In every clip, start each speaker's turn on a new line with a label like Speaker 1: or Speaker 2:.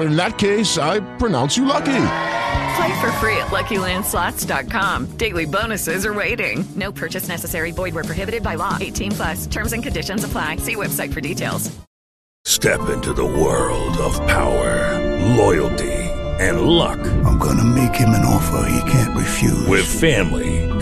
Speaker 1: in that case, I pronounce you lucky.
Speaker 2: Play for free at LuckyLandSlots.com. Daily bonuses are waiting. No purchase necessary. Void were prohibited by law. 18 plus. Terms and conditions apply. See website for details.
Speaker 3: Step into the world of power, loyalty, and luck.
Speaker 4: I'm gonna make him an offer he can't refuse.
Speaker 3: With family,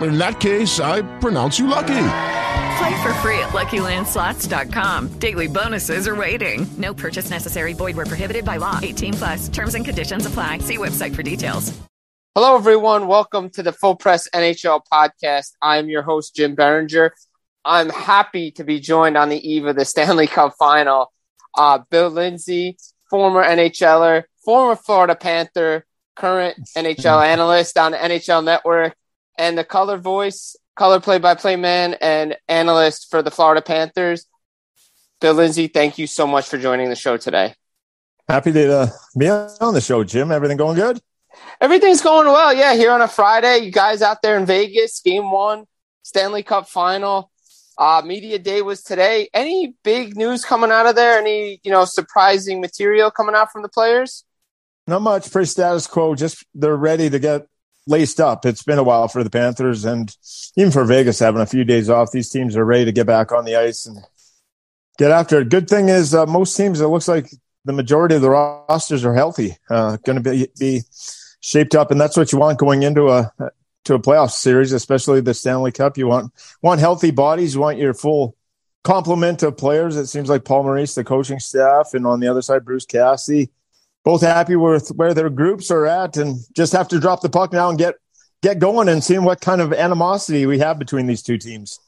Speaker 1: In that case, I pronounce you lucky.
Speaker 2: Play for free at LuckyLandSlots.com. Daily bonuses are waiting. No purchase necessary. Void where prohibited by law. 18 plus. Terms and conditions apply. See website for details.
Speaker 5: Hello, everyone. Welcome to the Full Press NHL podcast. I'm your host, Jim Biringer. I'm happy to be joined on the eve of the Stanley Cup final. Uh, Bill Lindsay, former NHLer, former Florida Panther, current NHL analyst on the NHL Network, and the color voice, color play by play man, and analyst for the Florida Panthers. Bill Lindsay, thank you so much for joining the show today.
Speaker 6: Happy to uh, be on the show, Jim. Everything going good?
Speaker 5: Everything's going well. Yeah, here on a Friday, you guys out there in Vegas, game one, Stanley Cup final. Uh, media day was today. Any big news coming out of there? Any you know surprising material coming out from the players?
Speaker 6: Not much. Pretty status quo. Just they're ready to get laced up. It's been a while for the Panthers and even for Vegas having a few days off. These teams are ready to get back on the ice and get after it. Good thing is uh, most teams. It looks like the majority of the rosters are healthy. Uh, going to be be shaped up, and that's what you want going into a to a playoff series, especially the Stanley Cup. You want want healthy bodies. You want your full complement of players. It seems like Paul Maurice, the coaching staff, and on the other side, Bruce Cassidy both happy with where their groups are at and just have to drop the puck now and get get going and seeing what kind of animosity we have between these two teams.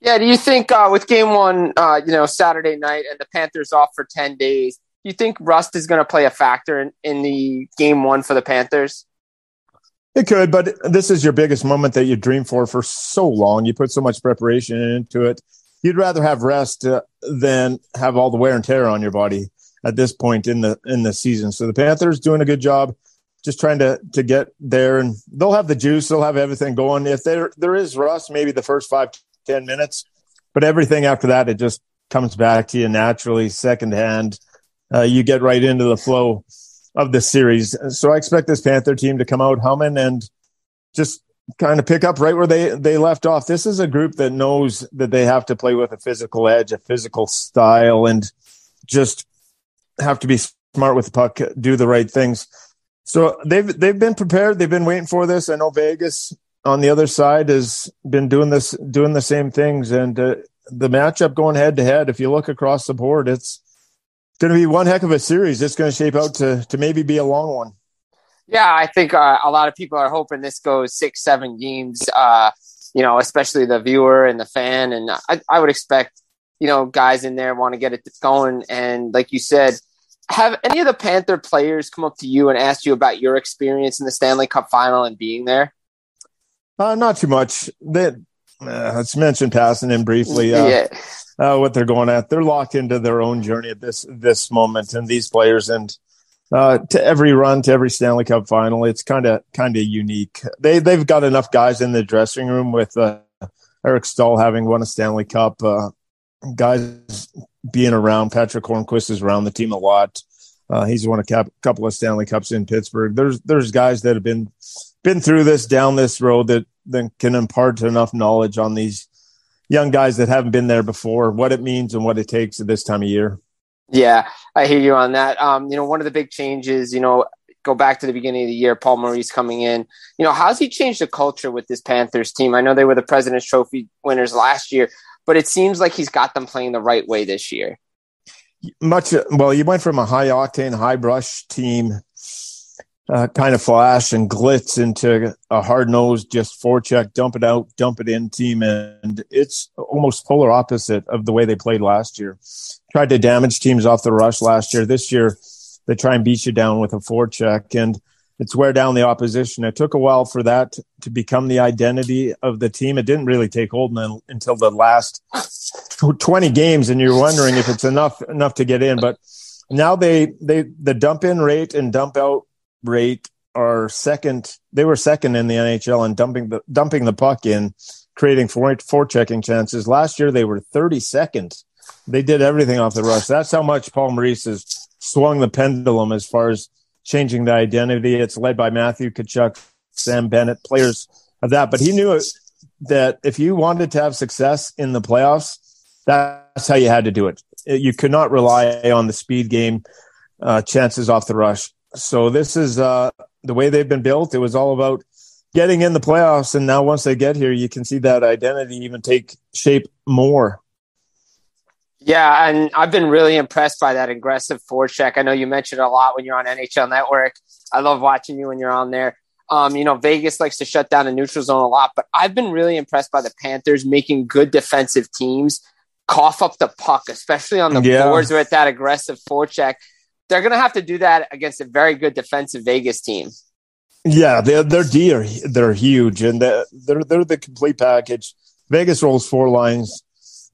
Speaker 5: Yeah, do you think uh, with game one, uh, you know, Saturday night and the Panthers off for 10 days, do you think rust is going to play a factor in, in the game one for the Panthers?
Speaker 6: It could, but this is your biggest moment that you dream for for so long. You put so much preparation into it. You'd rather have rest uh, than have all the wear and tear on your body at this point in the in the season. So the Panthers doing a good job, just trying to to get there, and they'll have the juice, they'll have everything going. If there there is rust, maybe the first five ten minutes, but everything after that, it just comes back to you naturally, secondhand. Uh, you get right into the flow of the series. So I expect this Panther team to come out humming and just kind of pick up right where they they left off. This is a group that knows that they have to play with a physical edge, a physical style, and just have to be smart with the puck, do the right things. So they've they've been prepared. They've been waiting for this. I know Vegas on the other side has been doing this, doing the same things. And uh, the matchup going head to head, if you look across the board, it's going to be one heck of a series. It's going to shape out to to maybe be a long one.
Speaker 5: Yeah, I think uh, a lot of people are hoping this goes six, seven games. Uh, you know, especially the viewer and the fan, and I, I would expect you know guys in there want to get it going. And like you said, have any of the Panther players come up to you and ask you about your experience in the Stanley Cup Final and being there?
Speaker 6: Uh, not too much. That uh, let's mention passing in briefly. Uh,
Speaker 5: yeah.
Speaker 6: Uh, what they're going at. They're locked into their own journey at this this moment, and these players and uh, to every run to every Stanley Cup final, it's kind of kind of unique. They they've got enough guys in the dressing room with uh, Eric Staal having won a Stanley Cup, uh, guys being around. Patrick Hornqvist is around the team a lot. Uh, he's won a cap- couple of Stanley Cups in Pittsburgh. There's there's guys that have been been through this down this road that then can impart enough knowledge on these young guys that haven't been there before, what it means and what it takes at this time of year.
Speaker 5: Yeah, I hear you on that. Um, you know, one of the big changes, you know, go back to the beginning of the year, Paul Maurice coming in. You know, how's he changed the culture with this Panthers team? I know they were the President's Trophy winners last year, but it seems like he's got them playing the right way this year.
Speaker 6: Much well, you went from a high octane, high brush team uh, kind of flash and glitz into a hard nosed, just forecheck, dump it out, dump it in team. And it's almost polar opposite of the way they played last year. Tried to damage teams off the rush last year. This year, they try and beat you down with a forecheck and it's wear down the opposition. It took a while for that to become the identity of the team. It didn't really take hold until the last 20 games. And you're wondering if it's enough, enough to get in. But now they, they, the dump in rate and dump out rate are second. They were second in the NHL and dumping the dumping the puck in, creating four four checking chances. Last year they were 32nd. They did everything off the rush. That's how much Paul Maurice has swung the pendulum as far as changing the identity. It's led by Matthew Tkachuk, Sam Bennett, players of that. But he knew that if you wanted to have success in the playoffs, that's how you had to do it. You could not rely on the speed game, uh, chances off the rush so this is uh, the way they've been built. It was all about getting in the playoffs, and now once they get here, you can see that identity even take shape more.
Speaker 5: Yeah, and I've been really impressed by that aggressive forecheck. I know you mentioned a lot when you're on NHL Network. I love watching you when you're on there. Um, you know, Vegas likes to shut down the neutral zone a lot, but I've been really impressed by the Panthers making good defensive teams cough up the puck, especially on the yeah. boards with that aggressive forecheck they're going to have to do that against a very good defensive Vegas team.
Speaker 6: Yeah, they're they're dear, they're huge, and they're, they're they're the complete package. Vegas rolls four lines.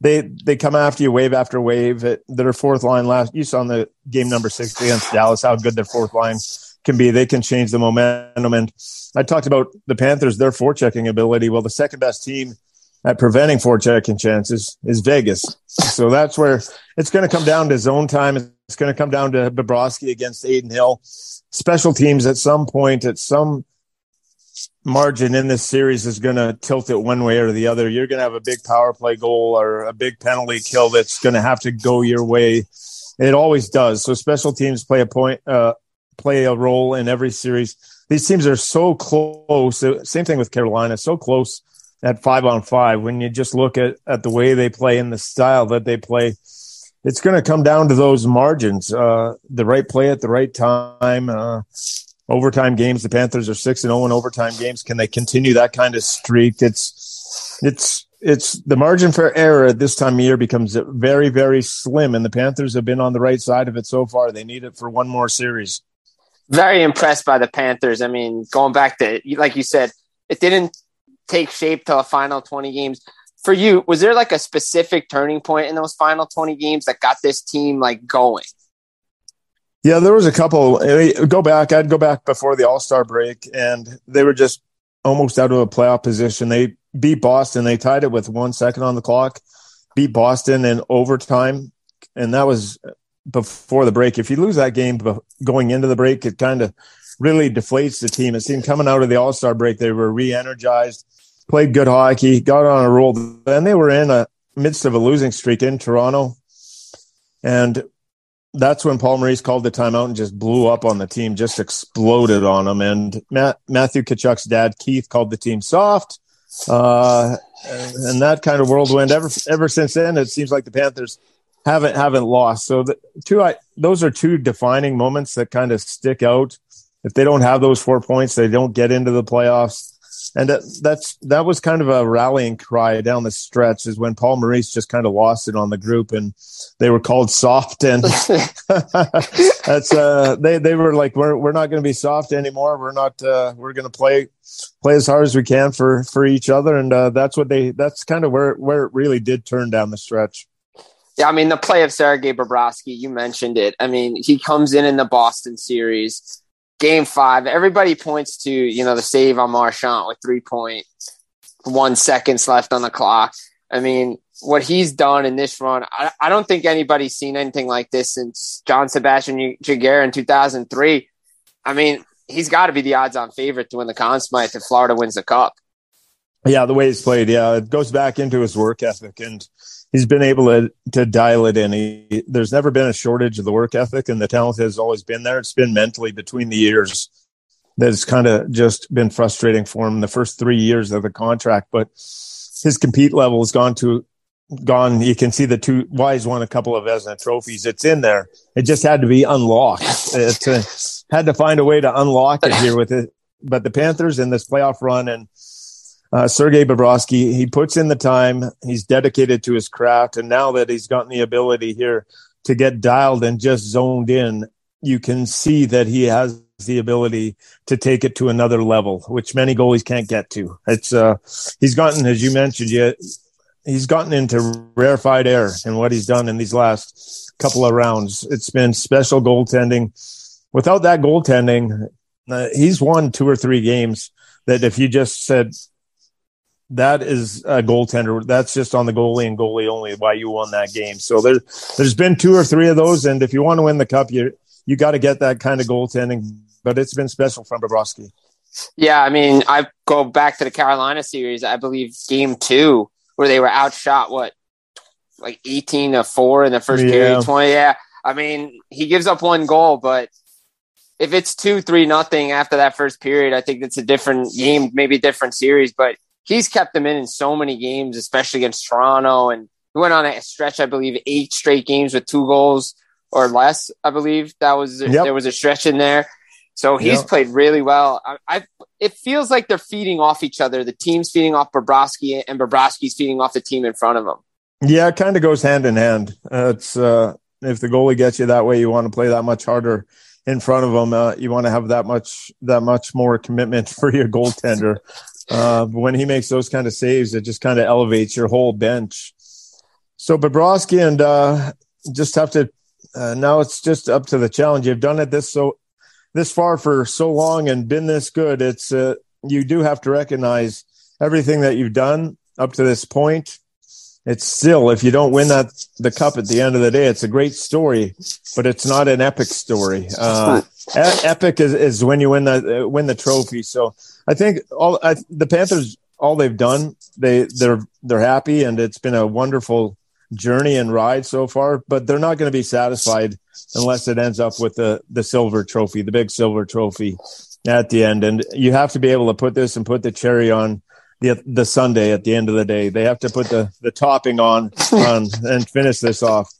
Speaker 6: They they come after you wave after wave. That their fourth line last you saw in the game number six against Dallas how good their fourth line can be. They can change the momentum. And I talked about the Panthers, their forechecking ability. Well, the second best team at preventing forechecking chances is Vegas. So that's where it's going to come down to zone time. It's going to come down to Bobrovsky against Adin Hill. Special teams at some point, at some margin in this series is going to tilt it one way or the other. You're going to have a big power play goal or a big penalty kill that's going to have to go your way. It always does. So special teams play a point, uh, play a role in every series. These teams are so close. Same thing with Carolina, so close at five on five. When you just look at, at the way they play and the style that they play, it's going to come down to those margins, uh, the right play at the right time. Uh, overtime games, the Panthers are six and zero oh in overtime games. Can they continue that kind of streak? It's it's it's the margin for error at this time of year becomes very very slim, and the Panthers have been on the right side of it so far. They need it for one more series.
Speaker 5: Very impressed by the Panthers. I mean, going back to like you said, it didn't take shape to a final twenty games for you, was there like a specific turning point in those final 20 games that got this team like going?
Speaker 6: Yeah, there was a couple. Go back, I'd go back before the All Star break, and they were just almost out of a playoff position. They beat Boston. They tied it with one second on the clock, beat Boston in overtime, and that was before the break. If you lose that game going into the break, it kind of really deflates the team. It seemed coming out of the All Star break, they were re energized played good hockey, got on a roll. Then they were in a midst of a losing streak in Toronto, and that's when Paul Maurice called the timeout and just blew up on the team, just exploded on them. And Matt, Matthew Tkachuk's dad, Keith, called the team soft. Uh, and that kind of whirlwind. Ever ever since then, it seems like the Panthers haven't haven't lost. So the two I, those are two defining moments that kind of stick out. If they don't have those four points, they don't get into the playoffs and that, that's that was kind of a rallying cry down the stretch is when Paul Maurice just kind of lost it on the group and they were called soft and that's uh they they were like we're we're not going to be soft anymore. We're not uh we're going to play play as hard as we can for for each other. And uh that's what they that's kind of where where it really did turn down the stretch.
Speaker 5: Yeah, I mean the play of Sergei Bobrovsky, you mentioned it. I mean, he comes in in the Boston series game five, everybody points to, you know, the save on Marchand with 3.1 seconds left on the clock. I mean, what he's done in this run, I, I don't think anybody's seen anything like this since John Sebastian Giguere in 2003. I mean, he's got to be the odds on favorite to win the Conn Smythe if Florida wins the cup.
Speaker 6: Yeah, the way he's played, yeah, it goes back into his work ethic. And he's been able to to dial it in. He, there's never been a shortage of the work ethic, and the talent has always been there. It's been mentally between the years that's kind of just been frustrating for him the first three years of the contract. But his compete level has gone to gone. You can see the two Wise won a couple of Vezina trophies. It's in there. It just had to be unlocked. It uh, had to find a way to unlock it here with it. But the Panthers in this playoff run and uh, Sergei Bobrovsky, he puts in the time. He's dedicated to his craft. And now that he's gotten the ability here to get dialed and just zoned in, you can see that he has the ability to take it to another level, which many goalies can't get to. It's, uh, he's gotten, as you mentioned, yet he's gotten into rarefied air in what he's done in these last couple of rounds. It's been special goaltending. Without that goaltending, uh, he's won two or three games that if you just said, that is a goaltender. That's just on the goalie and goalie only why you won that game. So there, there's been two or three of those, and if you want to win the cup, you you got to get that kind of goaltending. But it's been special from Bobrovsky.
Speaker 5: Yeah, I mean, I go back to the Carolina series. I believe game two where they were outshot what like eighteen to four in the first yeah. period. Twenty, yeah. I mean, he gives up one goal, but if it's two, three, nothing after that first period, I think it's a different game, maybe a different series. But he's kept them in in so many games, especially against Toronto. And he went on a stretch, I believe, eight straight games with two goals or less. I believe that was yep. there was a stretch in there. So he's yep. played really well. I, I, it feels like they're feeding off each other. The team's feeding off Bobrovsky, and Bobrovsky's feeding off the team in front of him.
Speaker 6: Yeah, it kind of goes hand in hand. Uh, it's uh, if the goalie gets you that way, you want to play that much harder in front of them. Uh, you want to have that much that much more commitment for your goaltender. Uh, when he makes those kind of saves, it just kind of elevates your whole bench. So Bobrovsky and uh, just have to uh, now it's just up to the challenge. You've done it this so this far for so long and been this good. It's uh, you do have to recognize everything that you've done up to this point. It's still if you don't win that the cup at the end of the day, it's a great story, but it's not an epic story. Uh, epic is, is when you win the win the trophy. So I think all I, the Panthers, all they've done, they they're they're happy, and it's been a wonderful journey and ride so far. But they're not going to be satisfied unless it ends up with the the silver trophy, the big silver trophy at the end. And you have to be able to put this and put the cherry on the the sundae at the end of the day. They have to put the the topping on on and finish this off.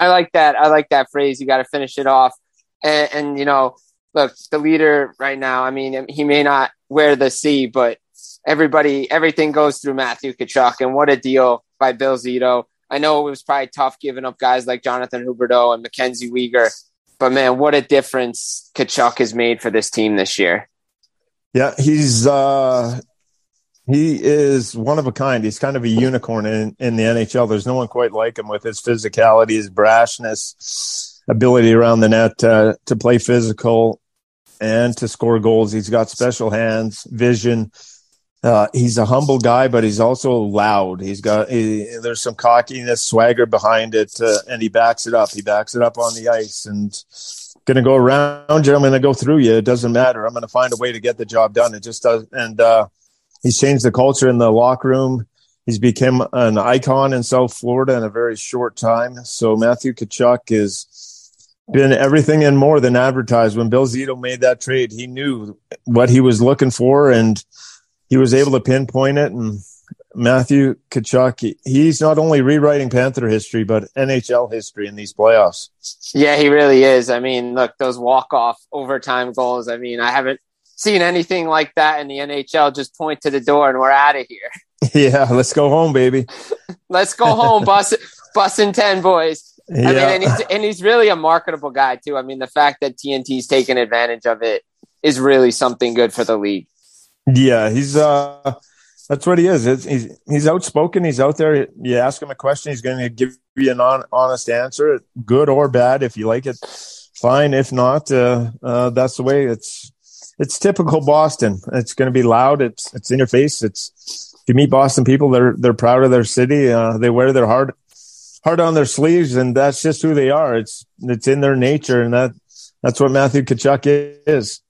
Speaker 5: I like that. I like that phrase. You got to finish it off, and, and you know look, the leader right now, I mean, he may not wear the C, but everybody, everything goes through Matthew Tkachuk. And what a deal by Bill Zito. I know it was probably tough giving up guys like Jonathan Huberdeau and Mackenzie Weegar, but man, what a difference Tkachuk has made for this team this year.
Speaker 6: Yeah, he's uh he is one of a kind. He's kind of a unicorn in, in the NHL. There's no one quite like him with his physicality, his brashness, ability around the net uh, to play physical and to score goals. He's got special hands, vision. Uh, he's a humble guy, but he's also loud. He's got he, there's some cockiness, swagger behind it, uh, and he backs it up. He backs it up on the ice and to go around you. I'm to go through you. It doesn't matter. I'm to find a way to get the job done. It just does. And uh, he's changed the culture in the locker room. He's become an icon in South Florida in a very short time. So Matthew Tkachuk is been everything and more than advertised. When Bill Zito made that trade, he knew what he was looking for and he was able to pinpoint it. And Matthew Tkachuk, he's not only rewriting Panther history, but NHL history in these playoffs.
Speaker 5: Yeah, he really is. I mean, look, those walk off overtime goals. I mean, I haven't seen anything like that in the NHL. Just point to the door and we're out of here.
Speaker 6: Yeah, let's go home, baby.
Speaker 5: let's go home, bus, bus and 10 boys. Yeah. I mean, and he's, and he's really a marketable guy, too. I mean, the fact that TNT's taken advantage of it is really something good for the league.
Speaker 6: Yeah, he's uh that's what he is. It's, he's he's outspoken. He's out there. You ask him a question, he's going to give you an on, honest answer, good or bad. If you like it, fine. If not, uh, uh, that's the way. It's it's typical Boston. It's going to be loud. It's it's in your face. It's if you meet Boston people, they're they're proud of their city. Uh, they wear their heart heart on their sleeves, and that's just who they are. It's it's in their nature, and that that's what Matthew Tkachuk is.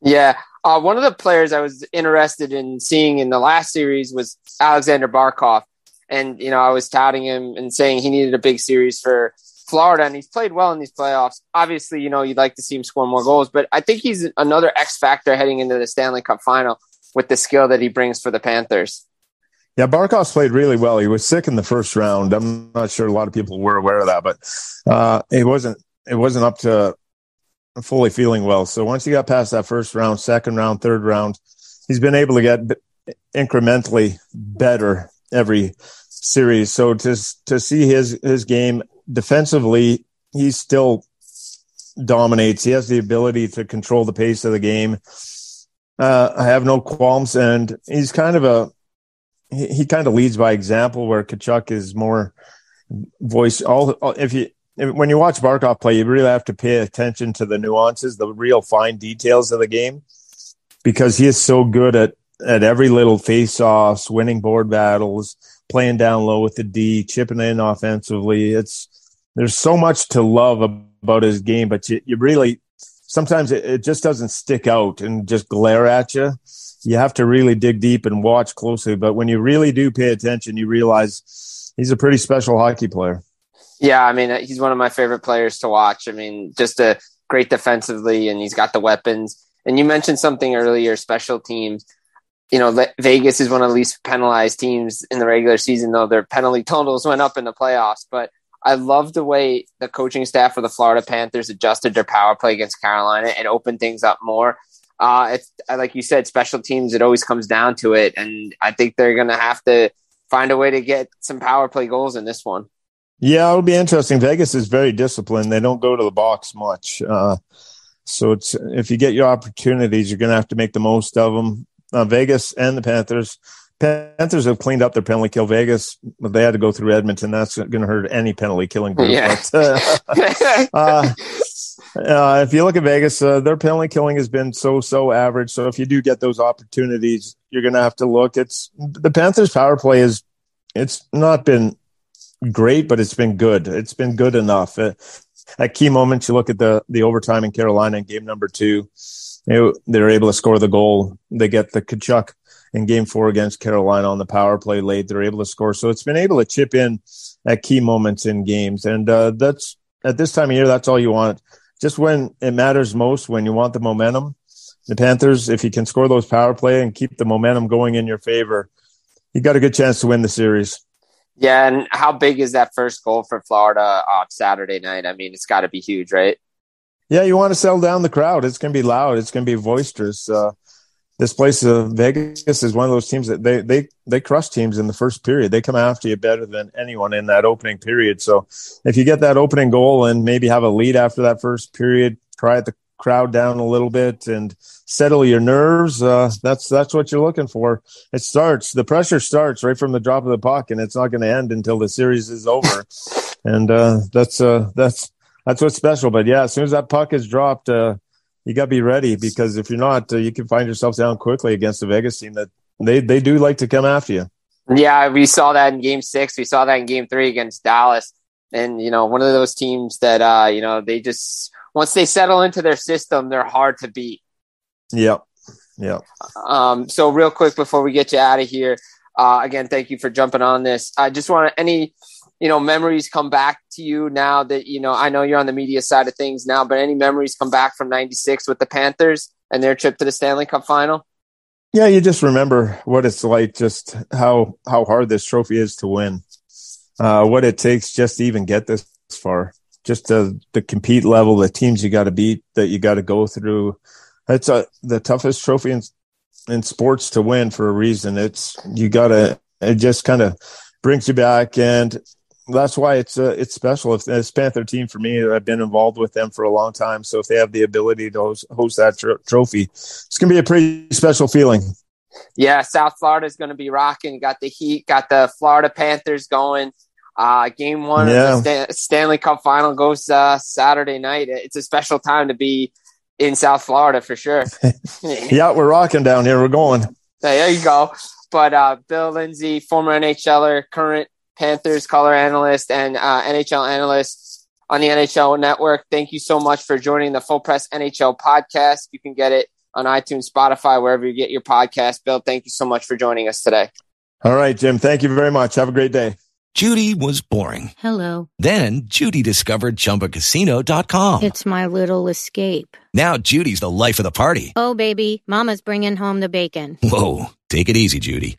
Speaker 5: Yeah, uh, one of the players I was interested in seeing in the last series was Alexander Barkov. And, you know, I was touting him and saying he needed a big series for Florida, and he's played well in these playoffs. Obviously, you know, you'd like to see him score more goals, but I think he's another X factor heading into the Stanley Cup final with the skill that he brings for the Panthers.
Speaker 6: Yeah, Barkov's played really well. He was sick in the first round. I'm not sure a lot of people were aware of that, but uh, it wasn't it wasn't up to fully feeling well. So once he got past that first round, second round, third round, he's been able to get incrementally better every series. So to to see his his game defensively, he still dominates. He has the ability to control the pace of the game. Uh, I have no qualms, and he's kind of a he, he kind of leads by example, where Tkachuk is more voice. All if you when you watch Barkov play, you really have to pay attention to the nuances, the real fine details of the game, because he is so good at at every little face-offs, winning board battles, playing down low with the D, chipping in offensively. It's there's so much to love about his game, but you, you really sometimes it, it just doesn't stick out and just glare at you. You have to really dig deep and watch closely. But when you really do pay attention, you realize he's a pretty special hockey player.
Speaker 5: Yeah, I mean, uh, he's one of my favorite players to watch. I mean, just a great defensively, and he's got the weapons. And you mentioned something earlier, special teams. You know, Vegas is one of the least penalized teams in the regular season, though their penalty totals went up in the playoffs. But I love the way the coaching staff for the Florida Panthers adjusted their power play against Carolina and opened things up more. Uh, like you said, special teams. It always comes down to it, and I think they're going to have to find a way to get some power play goals in this one.
Speaker 6: Yeah, it'll be interesting. Vegas is very disciplined. They don't go to the box much. Uh, so it's if you get your opportunities, you're going to have to make the most of them. Uh, Vegas and the Panthers. Panthers have cleaned up their penalty kill. Vegas, they had to go through Edmonton. That's going to hurt any penalty killing group. Yeah. But, uh, uh, uh, if you look at Vegas, uh, their penalty killing has been so so average. So if you do get those opportunities, you're going to have to look. It's the Panthers' power play is it's not been great, but it's been good. It's been good enough. Uh, at key moments, you look at the the overtime in Carolina in game number two. You they're able to score the goal. They get the Tkachuk in game four against Carolina on the power play late. They're able to score. So it's been able to chip in at key moments in games. And uh, that's at this time of year, that's all you want. Just when it matters most, when you want the momentum, the Panthers, if you can score those power play and keep the momentum going in your favor, you got a good chance to win the series.
Speaker 5: Yeah, and how big is that first goal for Florida on Saturday night? I mean, it's got to be huge, right?
Speaker 6: Yeah, you want to settle down the crowd. It's going to be loud. It's going to be boisterous. Uh, this place, uh, Vegas, is one of those teams that they they they crush teams in the first period. They come after you better than anyone in that opening period. So, if you get that opening goal and maybe have a lead after that first period, at the crowd down a little bit and settle your nerves. Uh, that's that's what you're looking for. It starts. The pressure starts right from the drop of the puck, and it's not going to end until the series is over. and uh, that's uh, that's that's what's special. But yeah, as soon as that puck is dropped, uh, you got to be ready because if you're not, uh, you can find yourself down quickly against the Vegas team that they they do like to come after you.
Speaker 5: Yeah, we saw that in Game Six. We saw that in Game Three against Dallas. And you know, one of those teams that uh, you know they just once they settle into their system, they're hard to beat.
Speaker 6: Yep. Yep.
Speaker 5: Um, so real quick before we get you out of here, uh, again, thank you for jumping on this. I just want any, you know, memories come back to you now that, you know, I know you're on the media side of things now, but any memories come back from 96 with the Panthers and their trip to the Stanley Cup final?
Speaker 6: Yeah, you just remember what it's like, just how how hard this trophy is to win, uh, what it takes just to even get this far, just the the compete level, the teams you got to beat, that you got to go through. It's a, the toughest trophy in in sports to win for a reason. It's you got to. It just kind of brings you back, and that's why it's uh, it's special. If this Panther team for me, I've been involved with them for a long time. So if they have the ability to host, host that tr- trophy, it's gonna be a pretty special feeling.
Speaker 5: Yeah, South Florida is going to be rocking. Got the Heat, got the Florida Panthers going. Uh, game one yeah. of the Stan- Stanley Cup final goes uh, Saturday night. It's a special time to be in South Florida for sure.
Speaker 6: yeah, we're rocking down here. We're going.
Speaker 5: There you go. But uh, Bill Lindsay, former NHLer, current Panthers color analyst, and uh, NHL analyst on the NHL Network. Thank you so much for joining the Full Press NHL podcast. You can get it on iTunes, Spotify, wherever you get your podcast. Bill, thank you so much for joining us today.
Speaker 6: All right, Jim. Thank you very much. Have a great day.
Speaker 7: Judy was boring.
Speaker 8: Hello.
Speaker 7: Then Judy discovered chumbacasino.com.
Speaker 8: It's my little escape.
Speaker 7: Now Judy's the life of the party.
Speaker 8: Oh, baby. Mama's bringing home the bacon.
Speaker 7: Whoa. Take it easy, Judy.